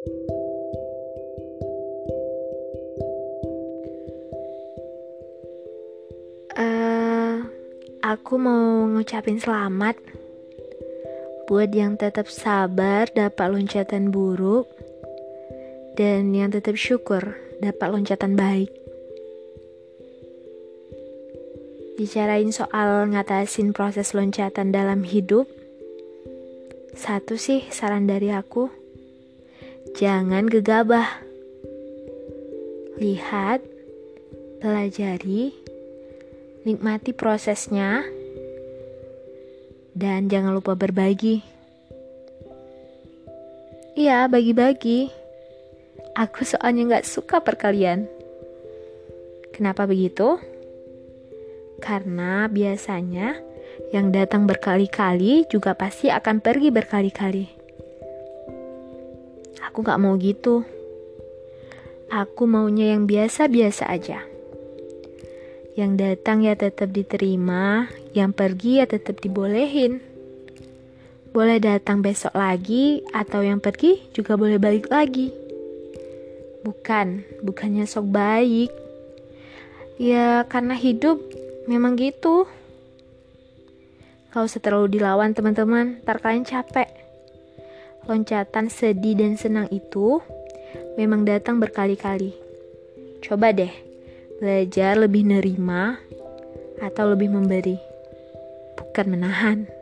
Uh, aku mau ngucapin selamat buat yang tetap sabar dapat loncatan buruk dan yang tetap syukur dapat loncatan baik. Bicarain soal ngatasin proses loncatan dalam hidup. Satu sih saran dari aku. Jangan gegabah. Lihat, pelajari, nikmati prosesnya, dan jangan lupa berbagi. Iya, bagi-bagi. Aku soalnya gak suka perkalian. Kenapa begitu? Karena biasanya yang datang berkali-kali juga pasti akan pergi berkali-kali. Aku gak mau gitu. Aku maunya yang biasa-biasa aja. Yang datang ya tetap diterima, yang pergi ya tetap dibolehin. Boleh datang besok lagi, atau yang pergi juga boleh balik lagi. Bukan, bukannya sok baik. Ya, karena hidup memang gitu. Kalau terlalu dilawan teman-teman, ntar kalian capek. Loncatan sedih dan senang itu memang datang berkali-kali. Coba deh, belajar lebih nerima atau lebih memberi, bukan menahan.